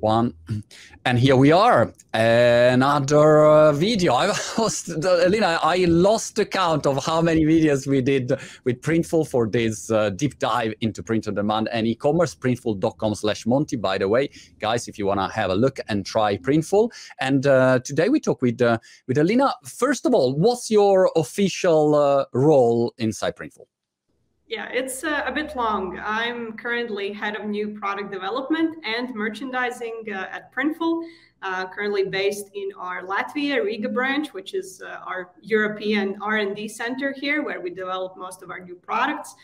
one. And here we are another uh, video. I lost elena i lost the count of how many videos we did with printful for this uh, deep dive into print on demand and e-commerce printful.com slash monty by the way. Guys if you want to have a look and try printful. And uh, today we talk with uh, with elena first of all what's your official uh, role inside printful yeah, it's uh, a bit long. I'm currently head of new product development and merchandising uh, at Printful, uh, currently based in our Latvia Riga branch, which is uh, our European R&D center here, where we develop most of our new products.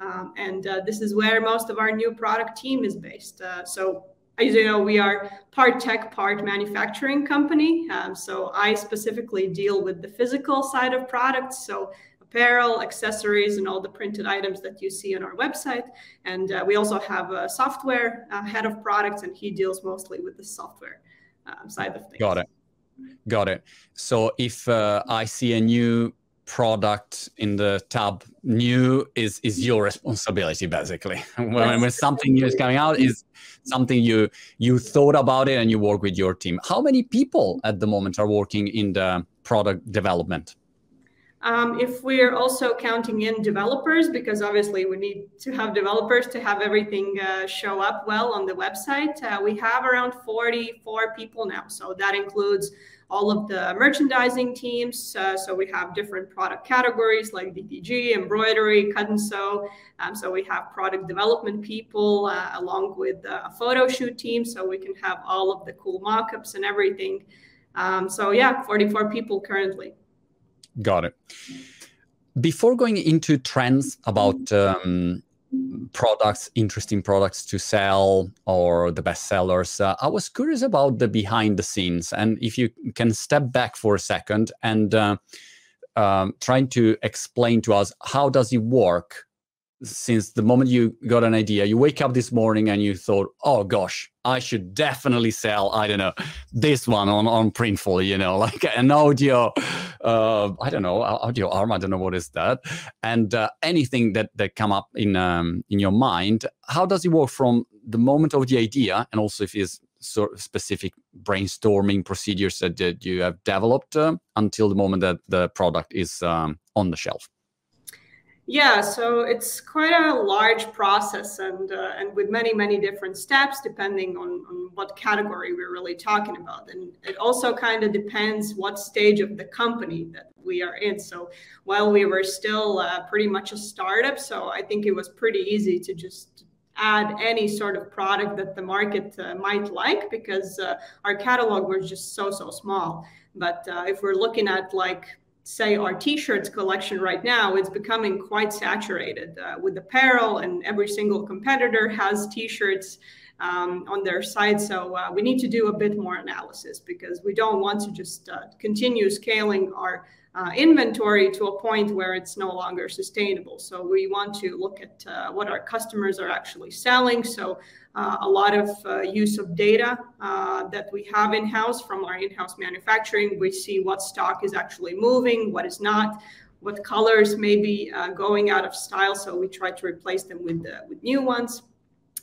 Um, and uh, this is where most of our new product team is based. Uh, so as you know, we are part tech, part manufacturing company. Um, so I specifically deal with the physical side of products. So apparel, accessories, and all the printed items that you see on our website. And uh, we also have a software uh, head of products, and he deals mostly with the software uh, side of things. Got it. Got it. So if uh, I see a new product in the tab new is is your responsibility basically when, when something new is coming out is something you you thought about it and you work with your team how many people at the moment are working in the product development um, if we're also counting in developers, because obviously we need to have developers to have everything uh, show up well on the website, uh, we have around 44 people now. So that includes all of the merchandising teams. Uh, so we have different product categories like DTG, embroidery, cut and sew. Um, so we have product development people uh, along with a photo shoot team. So we can have all of the cool mock-ups and everything. Um, so yeah, 44 people currently. Got it. Before going into trends about um, products, interesting products to sell, or the best sellers, uh, I was curious about the behind the scenes. And if you can step back for a second and uh, um, trying to explain to us how does it work since the moment you got an idea, you wake up this morning and you thought, oh gosh, I should definitely sell, I don't know, this one on, on Printful, you know, like an audio, uh, I don't know, audio arm, I don't know what is that. And uh, anything that, that come up in, um, in your mind, how does it work from the moment of the idea and also if it's sort of specific brainstorming procedures that, that you have developed uh, until the moment that the product is um, on the shelf? Yeah, so it's quite a large process and uh, and with many many different steps depending on, on what category we're really talking about. And it also kind of depends what stage of the company that we are in. So while we were still uh, pretty much a startup, so I think it was pretty easy to just add any sort of product that the market uh, might like because uh, our catalog was just so so small. But uh, if we're looking at like say our t-shirts collection right now it's becoming quite saturated uh, with apparel and every single competitor has t-shirts um, on their site. So uh, we need to do a bit more analysis because we don't want to just uh, continue scaling our uh, inventory to a point where it's no longer sustainable. So we want to look at uh, what our customers are actually selling. So uh, a lot of uh, use of data uh, that we have in house from our in house manufacturing. We see what stock is actually moving, what is not, what colors may be uh, going out of style. So we try to replace them with, with new ones.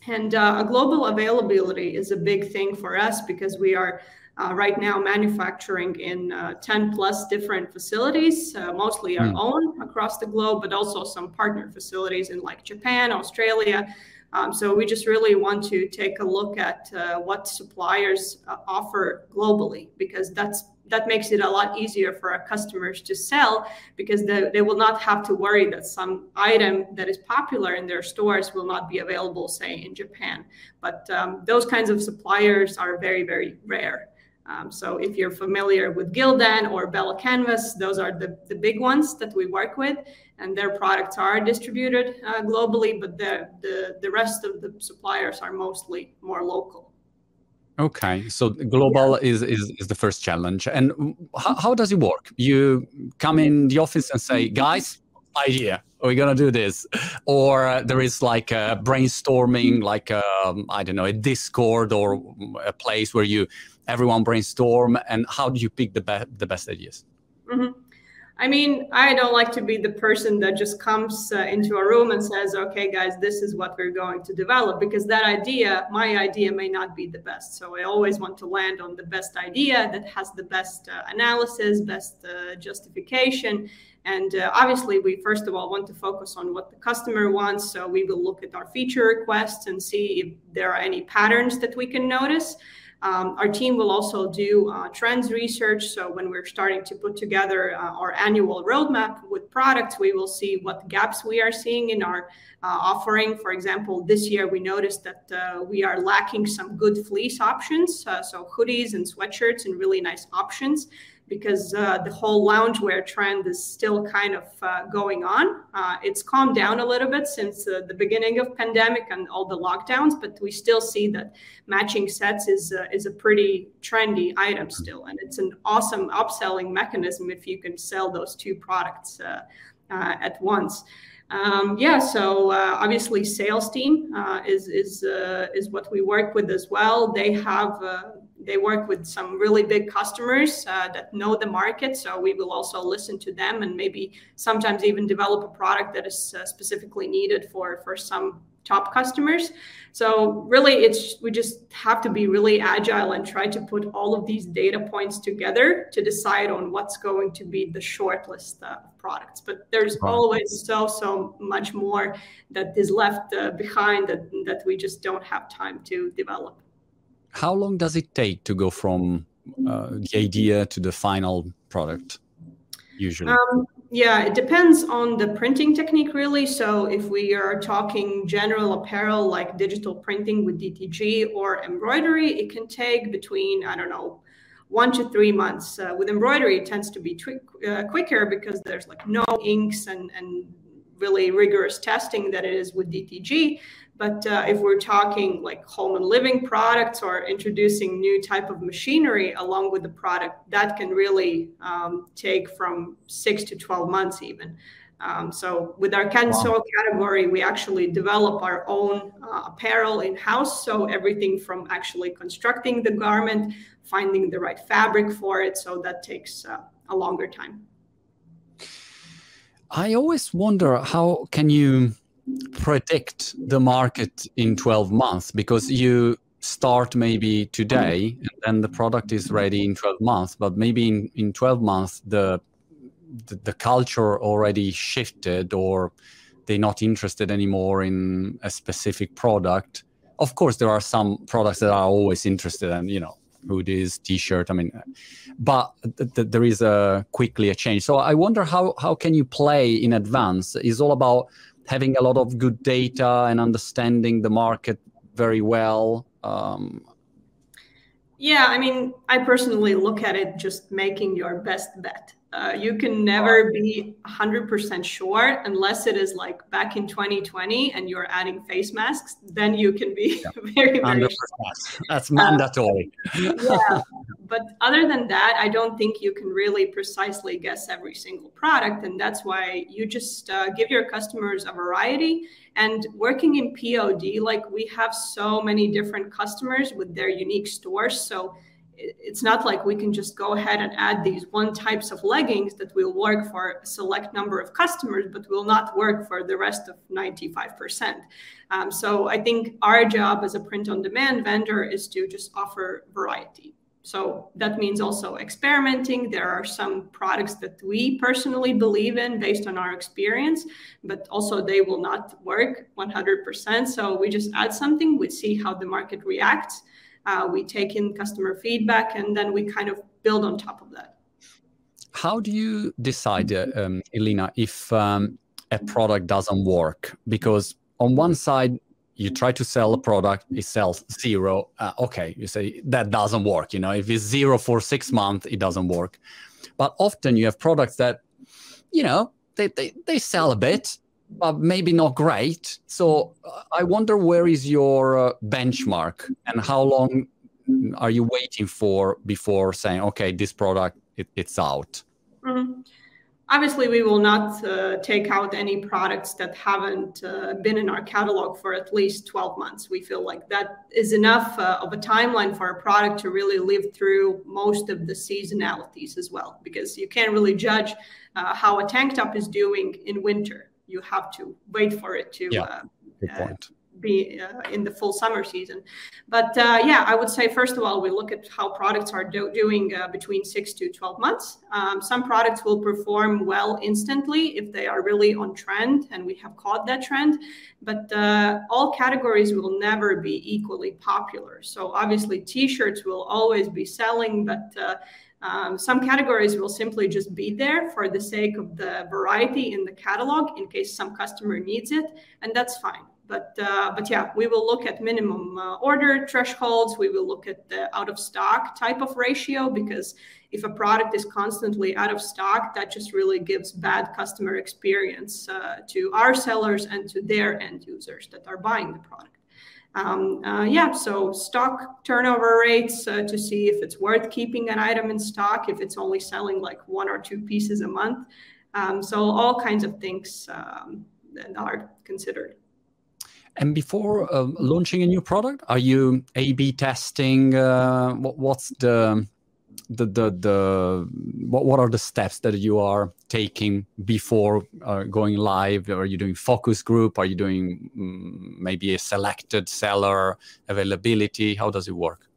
And uh, global availability is a big thing for us because we are uh, right now manufacturing in uh, 10 plus different facilities, uh, mostly our mm. own across the globe, but also some partner facilities in like Japan, Australia, um, so we just really want to take a look at uh, what suppliers uh, offer globally because that's that makes it a lot easier for our customers to sell because they, they will not have to worry that some item that is popular in their stores will not be available, say in Japan. But um, those kinds of suppliers are very, very rare. Um, so if you're familiar with Gildan or Bella Canvas, those are the, the big ones that we work with, and their products are distributed uh, globally, but the, the, the rest of the suppliers are mostly more local. Okay, so global yeah. is, is, is the first challenge. And how, how does it work? You come in the office and say, guys, idea are we're gonna do this or uh, there is like a brainstorming like um, i don't know a discord or a place where you everyone brainstorm and how do you pick the, be- the best ideas mm-hmm. I mean, I don't like to be the person that just comes uh, into a room and says, okay, guys, this is what we're going to develop, because that idea, my idea, may not be the best. So I always want to land on the best idea that has the best uh, analysis, best uh, justification. And uh, obviously, we first of all want to focus on what the customer wants. So we will look at our feature requests and see if there are any patterns that we can notice. Um, our team will also do uh, trends research. So when we're starting to put together uh, our annual roadmap with products, we will see what gaps we are seeing in our uh, offering. For example, this year we noticed that uh, we are lacking some good fleece options, uh, so hoodies and sweatshirts and really nice options because uh, the whole loungewear trend is still kind of uh, going on. Uh, it's calmed down a little bit since uh, the beginning of pandemic and all the lockdowns, but we still see that matching sets is uh, is a pretty trendy item still, and it's an awesome upselling mechanism if you can sell those two products uh, at once. Um, yeah, so uh, obviously sales team uh, is is uh, is what we work with as well. They have they work with some really big customers uh, that know the market. So we will also listen to them and maybe sometimes even develop a product that is uh, specifically needed for for some top customers. So really, it's we just have to be really agile and try to put all of these data points together to decide on what's going to be the short list of products. But there's right. always so so much more that is left uh, behind that that we just don't have time to develop how long does it take to go from uh, the idea to the final product usually? Um, yeah it depends on the printing technique really. So if we are talking general apparel like digital printing with dtg or embroidery it can take between i don't know one to three months. Uh, with embroidery it tends to be uh, quicker because there's like no inks and, and really rigorous testing that it is with dtg but uh, if we're talking like home and living products or introducing new type of machinery along with the product, that can really um, take from six to 12 months even. Um, so with our cut and sew wow. category, we actually develop our own uh, apparel in house. So everything from actually constructing the garment, finding the right fabric for it. So that takes uh, a longer time. I always wonder how can you predict the market in 12 months because you start maybe today and then the product is ready in 12 months. But maybe in, in 12 months the, the, the culture already shifted or they're not interested anymore in a specific product. Of course there are some products that are always interested in you know hoodies t-shirt i mean but th- th- there is a quickly a change. So i wonder how how can you play in advance? Is all about having a lot of good data and understanding the market very well um, yeah i mean i personally look at it just making your best bet uh, you can never be 100% sure unless it is like back in 2020 and you're adding face masks then you can be yeah. very very sure. that's mandatory. Uh, yeah. But other than that i don't think you can really precisely guess every single product and that's why you just uh, give your customers a variety. And working in pod like we have so many different customers with their unique stores so it's not like we can just go ahead and add these one types of leggings that will work for a select number of customers but will not work for the rest of 95% um, so i think our job as a print on demand vendor is to just offer variety. So that means also experimenting. There are some products that we personally believe in based on our experience but also they will not work 100% so we just add something we see how the market reacts uh, we take in customer feedback, and then we kind of build on top of that. How do you decide, uh, um, Elina, if um, a product doesn't work? Because on one side, you try to sell a product, it sells zero. Uh, okay, you say that doesn't work. You know, if it's zero for six months, it doesn't work. But often you have products that, you know, they, they, they sell a bit, but maybe not great. So uh, I wonder where is your uh, benchmark and how long are you waiting for before saying, okay, this product it, it's out? Mm-hmm. Obviously, we will not uh, take out any products that haven't uh, been in our catalog for at least 12 months. We feel like that is enough uh, of a timeline for a product to really live through most of the seasonalities as well, because you can't really judge uh, how a tank top is doing in winter. You have to wait for it to yeah, uh, good point be uh, in the full summer season. But uh, yeah, I would say first of all, we look at how products are do- doing uh, between six to 12 months. Um, some products will perform well instantly if they are really on trend and we have caught that trend. But uh, all categories will never be equally popular. So obviously, t shirts will always be selling, but uh, um, some categories will simply just be there for the sake of the variety in the catalog in case some customer needs it, and that's fine. But uh, but yeah, we will look at minimum uh, order thresholds. We will look at the out of stock type of ratio because if a product is constantly out of stock, that just really gives bad customer experience uh, to our sellers and to their end users that are buying the product. Um, uh, yeah, so stock turnover rates uh, to see if it's worth keeping an item in stock, if it's only selling like one or two pieces a month. Um, so all kinds of things um, are considered. And before uh, launching a new product, are you A/B testing? Uh, what, what's the the the the what what are the steps that you are taking before uh, going live? Are you doing focus group? Are you doing um, maybe a selected seller availability? How does it work?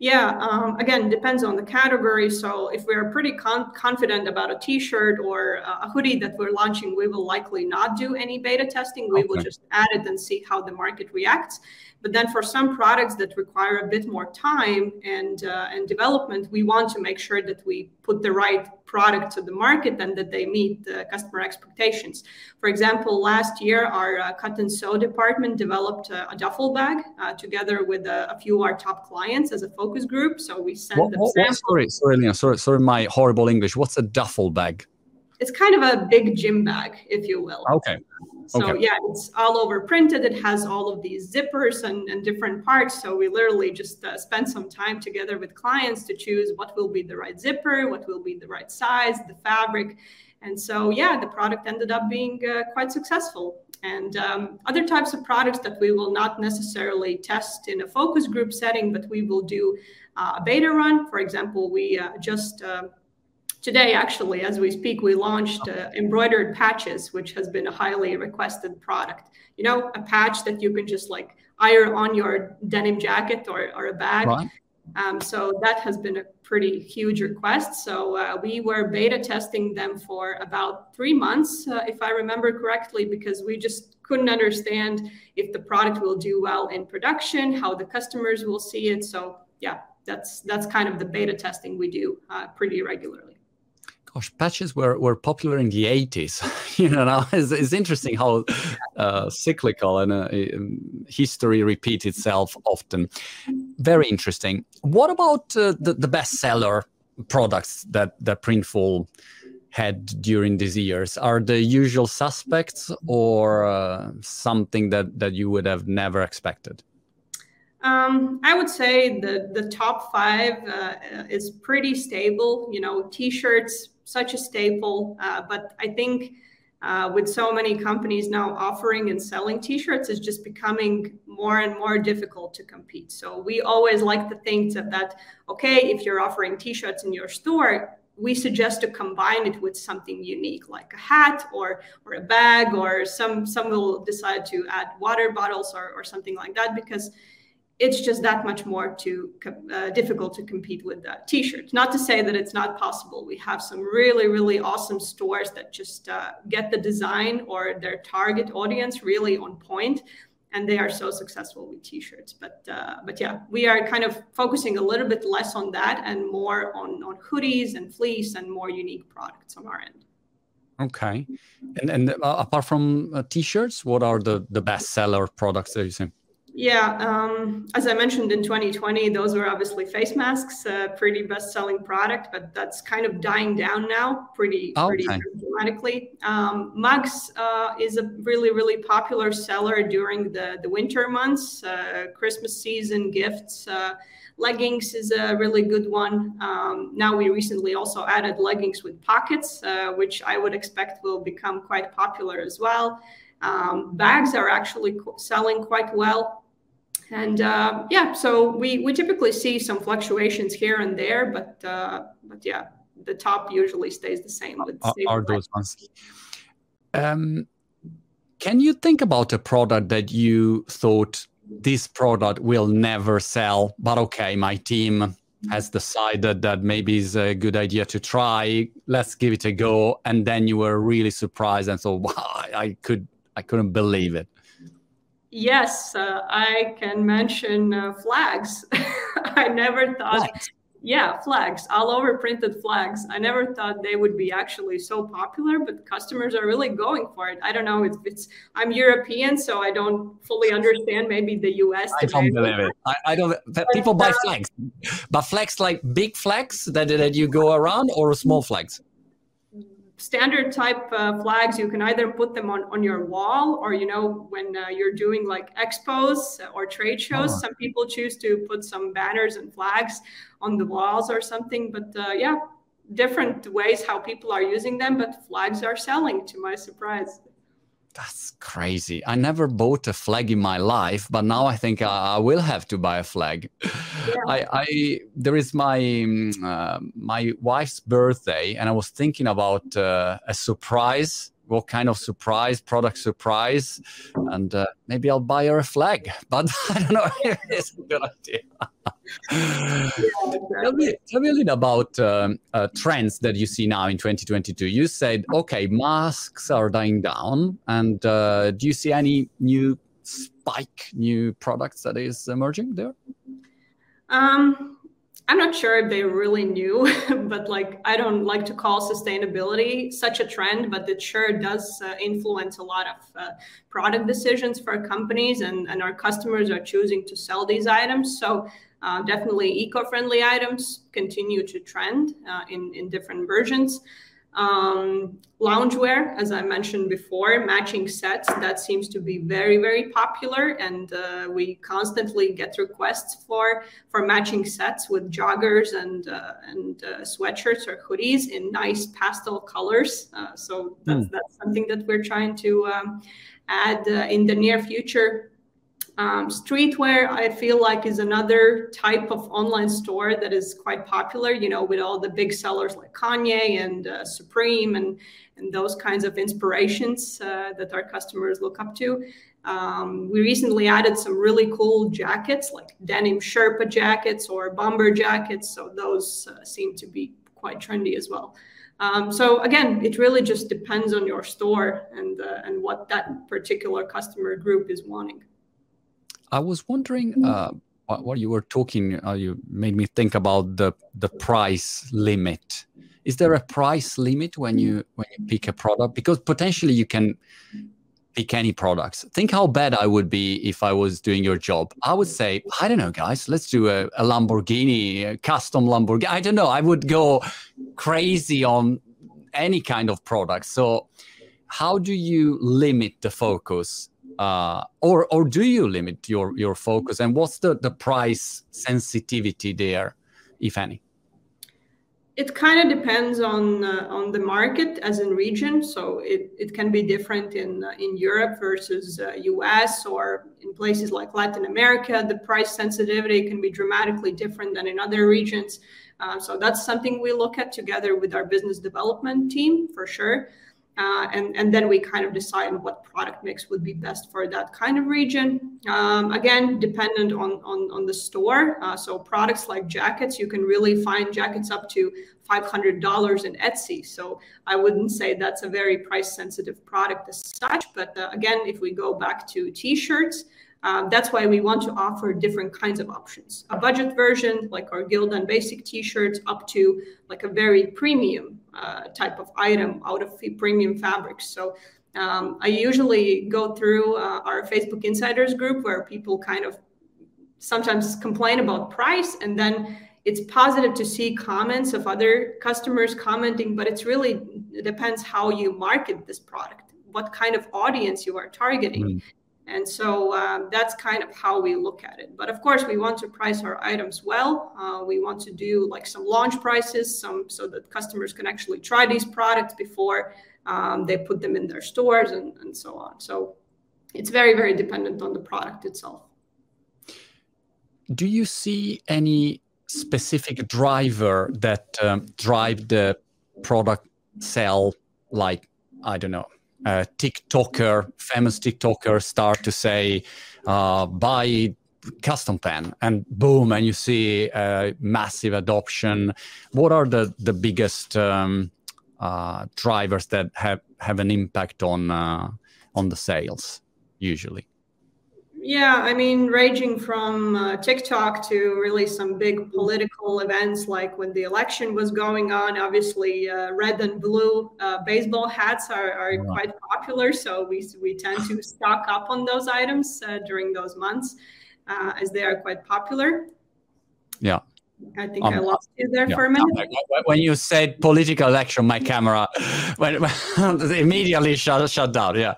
Yeah, um, again, depends on the category. So if we're pretty con- confident about a T-shirt or a hoodie that we're launching, we will likely not do any beta testing. We okay. will just add it and see how the market reacts. But then for some products that require a bit more time and uh, and development, we want to make sure that we put the right product to the market and that they meet the customer expectations. For example, last year our uh, cut and sew department developed a, a duffel bag uh, together with a, a, few of our top clients as a focus group. So we sent what, them what, samples. Sorry, sorry, Lena, sorry, sorry, my horrible English. What's a duffel bag? It's kind of a big gym bag, if you will. Okay. So okay. yeah, it's all over printed. It has all of these zippers and, and different parts. So we literally just uh, spend some time together with clients to choose what will be the right zipper, what will be the right size, the fabric. And so yeah, the product ended up being uh, quite successful. And um, other types of products that we will not necessarily test in a focus group setting, but we will do uh, a beta run. For example, we uh, just uh, today actually as we speak we launched uh, embroidered patches which has been a highly requested product. You know a patch that you can just like iron on your denim jacket or, or a bag. Right. um, so that has been a pretty huge request. So uh, we were beta testing them for about three months uh, if i remember correctly because we just couldn't understand if the product will do well in production how the customers will see it. So yeah that's that's kind of the beta testing we do uh, pretty regularly gosh, patches were, were popular in the 80s. you know, now it's, it's interesting how uh, cyclical and uh, um, history repeats itself often. Very interesting. What about uh, the, the bestseller products that, that Printful had during these years? Are the usual suspects or uh, something that, that you would have never expected? Um, I would say the the top five uh, is pretty stable. You know, t-shirts, such a staple. Uh, but I think uh, with so many companies now offering and selling t-shirts, it's just becoming more and more difficult to compete. So we always like to think that, that okay, if you're offering t-shirts in your store, we suggest to combine it with something unique like a hat or or a bag or some some will decide to add water bottles or, or something like that because it's just that much more to uh, difficult to compete with uh, t-shirts. Not to say that it's not possible. We have some really really awesome stores that just uh, get the design or their target audience really on point and they are so successful with t-shirts. But uh, but yeah we are kind of focusing a little bit less on that and more on on hoodies and fleece and more unique products on our end. Okay. And and uh, apart from uh, t-shirts what are the the best seller products that you see Yeah, um, as I mentioned in 2020, those were obviously face masks, a pretty best-selling product, but that's kind of dying down now, pretty okay. pretty dramatically. Um, mugs uh, is a really really popular seller during the the winter months, uh, Christmas season gifts. Uh, leggings is a really good one. Um, now we recently also added leggings with pockets, uh, which I would expect will become quite popular as well. Um, bags are actually selling quite well and uh, yeah, so we we typically see some fluctuations here and there, but uh, but yeah, the top usually stays the same. With are, are those ones? Um, can you think about a product that you thought this product will never sell, but okay, my team has decided that maybe it's a good idea to try. Let's give it a go, and then you were really surprised and so wow, I could I couldn't believe it. Yes, uh, I can mention uh, flags. I never thought, flags. yeah, flags, all over printed flags. I never thought they would be actually so popular, but customers are really going for it. I don't know if it's, I'm European, so I don't fully understand maybe the US. I don't believe it. I, I don't, people buy uh, flags, but flags like big flags that, that you go around or small flags? Standard type uh, flags you can either put them on, on your wall or you know when uh, you're doing like expos or trade shows oh. some people choose to put some banners and flags on the walls or something but uh, yeah different ways how people are using them but flags are selling to my surprise that's crazy. I never bought a flag in my life, but now I think I, I will have to buy a flag. Yeah. I, I, there is my mm, uh, my wife's birthday, and I was thinking about uh, a surprise what kind of surprise, product surprise, and uh, maybe I'll buy her a flag. But I don't know if it's a good idea. tell, me, tell me a little about um, uh, trends that you see now in 2022. You said, okay, masks are dying down, and uh, do you see any new spike, new products that is emerging there? Um, I'm not sure if they really knew, but like I don't like to call sustainability such a trend, but it sure does uh, influence a lot of uh, product decisions for companies, and, and our customers are choosing to sell these items. So uh, definitely eco-friendly items continue to trend uh, in in different versions. Um, loungewear, as I mentioned before, matching sets, that seems to be very, very popular. And uh, we constantly get requests for, for matching sets with joggers and, uh, and uh, sweatshirts or hoodies in nice pastel colors. Uh, so that's, mm. that's something that we're trying to um, add uh, in the near future um, streetwear, I feel like, is another type of online store that is quite popular. You know, with all the big sellers like Kanye and uh, Supreme and and those kinds of inspirations uh, that our customers look up to. Um, we recently added some really cool jackets, like denim Sherpa jackets or bomber jackets. So those uh, seem to be quite trendy as well. Um, so again, it really just depends on your store and uh, and what that particular customer group is wanting. I was wondering mm-hmm. uh, what, what, you were talking. Uh, you made me think about the the price limit. Is there a price limit when you when you pick a product? Because potentially you can pick any products. Think how bad I would be if I was doing your job. I would say, I don't know, guys, let's do a, a Lamborghini, a custom Lamborghini. I don't know. I would go crazy on any kind of product. So, how do you limit the focus uh, or or do you limit your your focus? And what's the the price sensitivity there if any? It kind of depends on uh, on the market as in region. So it, it can be different in uh, in europe versus uh, us or in places like latin america. The price sensitivity can be dramatically different than in other regions. Uh, so that's something we look at together with our business development team for sure uh, and, and then we kind of decide what product mix would be best for that kind of region. Um, again, dependent on, on, on the store. Uh, so products like jackets, you can really find jackets up to $500 in Etsy. So I wouldn't say that's a very price sensitive product as such. But uh, again, if we go back to t-shirts, um, that's why we want to offer different kinds of options. A budget version, like our Gildan Basic T-shirts, up to like a very premium type of item out of premium fabrics. So Um, I usually go through uh, our Facebook Insiders group where people kind of sometimes complain about price and then it's positive to see comments of other customers commenting but it's really it depends how you market this product what kind of audience you are targeting mm. And so uh, that's kind of how we look at it. But of course we want to price our items well. Uh, we want to do like some launch prices some so that customers can actually try these products before um, they put them in their stores and, and so on. So it's very very dependent on the product itself. Do you see any specific driver that um, drive the product sell like i don't know a tiktoker famous tiktoker start to say uh, buy custom pen and boom and you see a massive adoption. What are the the biggest um, uh, drivers that have have an impact on uh, on the sales usually yeah, I mean, ranging from uh, TikTok to really some big political events, like when the election was going on. Obviously, uh, red and blue uh, baseball hats are, are wow. quite popular, so we we tend to stock up on those items uh, during those months, uh, as they are quite popular. Yeah. I think um, I lost you there yeah. for a minute. When you said political election, my camera when, immediately shut shut down. Yeah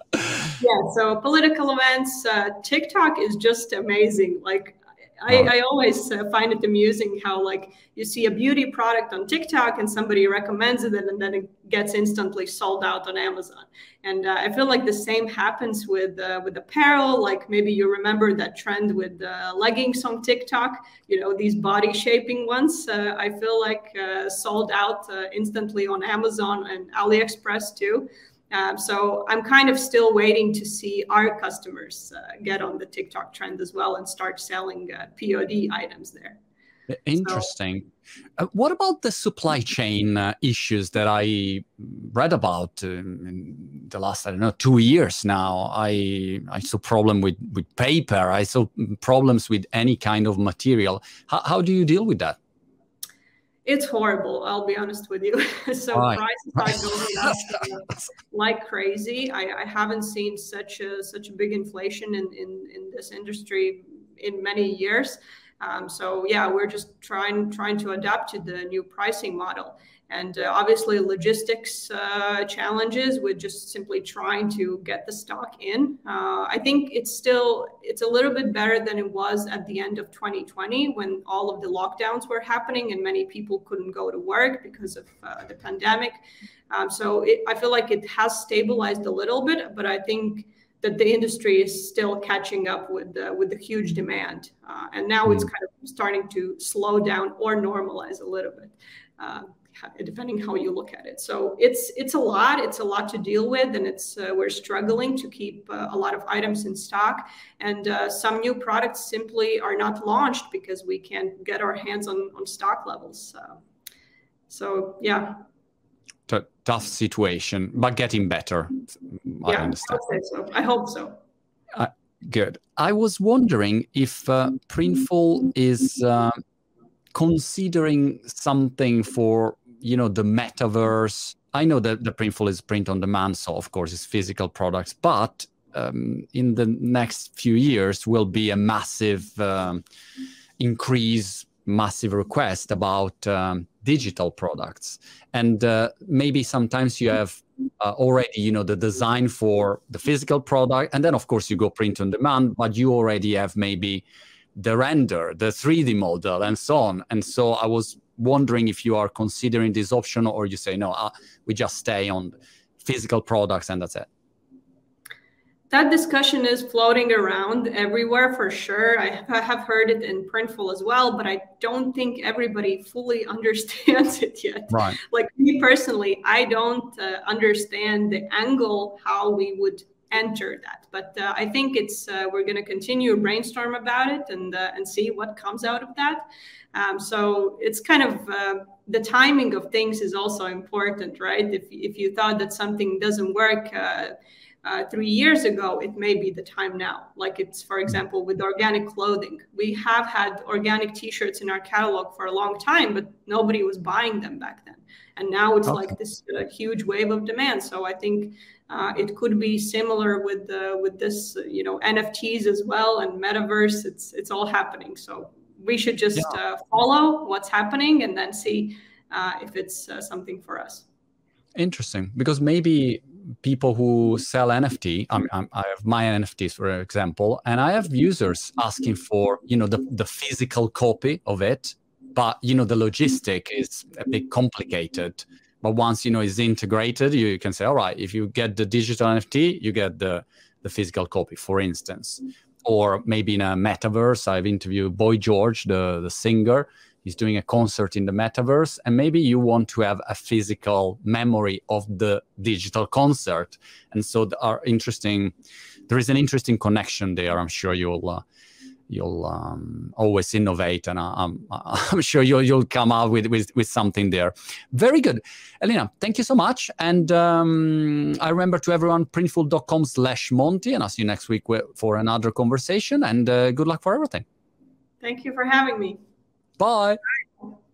yeah so political events uh, tiktok is just amazing like I, I, always uh, find it amusing how like you see a beauty product on TikTok and somebody recommends it and then it gets instantly sold out on Amazon. And uh, I feel like the same happens with uh, with apparel. Like maybe you remember that trend with uh, leggings on TikTok. You know these body shaping ones. Uh, I feel like uh, sold out instantly on Amazon and AliExpress too. Um, so I'm kind of still waiting to see our customers uh, get on the TikTok trend as well and start selling uh, POD items there. Interesting. So, uh, what about the supply chain uh, issues that I read about in the last I don't know two years now? I I saw problem with with paper. I saw problems with any kind of material. How, how do you deal with that? It's horrible i'll be honest with you. So prices are going up like crazy. I, I, haven't seen such a such a big inflation in in, in this industry in many years. Um, so yeah we're just trying trying to adapt to the new pricing model and uh, obviously logistics uh, challenges with just simply trying to get the stock in. Uh, i think it's still it's a little bit better than it was at the end of 2020 when all of the lockdowns were happening and many people couldn't go to work because of uh, the pandemic. Um, so it, i feel like it has stabilized a little bit but i think that the industry is still catching up with the, with the huge demand. Uh, and now it's mm. kind of starting to slow down or normalize a little bit. Uh, depending how you look at it. So it's it's a lot. It's a lot to deal with, and it's uh, we're struggling to keep uh, a lot of items in stock, and uh, some new products simply are not launched because we can't get our hands on on stock levels. so so yeah. T- tough situation, but getting better. I yeah, understand. I, so. I hope so. Uh, good. I was wondering if uh, Printful is uh, considering something for you know the metaverse. I know that the printful is print on demand so of course it's physical products but um, in the next few years will be a massive um, increase massive request about um, digital products. And uh, maybe sometimes you have uh, already you know the design for the physical product and then of course you go print on demand but you already have maybe the render the 3d model and so on. And so i was wondering if you are considering this option or you say no uh, we just stay on physical products and that's it. That discussion is floating around everywhere for sure. I have heard it in printful as well but i don't think everybody fully understands it yet. Right. Like me personally i don't uh, understand the angle how we would enter that but uh, i think it's uh, we're going to continue brainstorm about it and uh, and see what comes out of that um, so it's kind of uh, the timing of things is also important, right? If, if you thought that something doesn't work uh, uh, three years ago, it may be the time now. Like it's, for example, with organic clothing. We have had organic t shirts in our catalog for a long time, but nobody was buying them back then. And now it's okay. like this uh, huge wave of demand. So I think uh, it could be similar with the with this, you know, NFTs as well and metaverse. It's it's all happening. So we should just yeah. uh, follow what's happening and then see uh, if it's uh, something for us. Interesting, because maybe people who sell NFT, I, mean, I have my NFTs for example, and I have users asking for you know the the physical copy of it, but you know the logistic is a bit complicated. But once you know it's integrated, you can say, all right, if you get the digital NFT, you get the the physical copy, for instance. Or maybe in a metaverse, I've interviewed Boy George, the the singer, he's doing a concert in the metaverse and maybe you want to have a physical memory of the digital concert and so there are interesting there is an interesting connection there i'm sure you'll uh, you'll um, always innovate and I'm, I'm sure you'll, you'll come out with, with, with something there. Very good. Elena thank you so much and um, i remember to everyone printful.com slash monty and i'll see you next week for another conversation and uh, good luck for everything. Thank you for having me. Bye.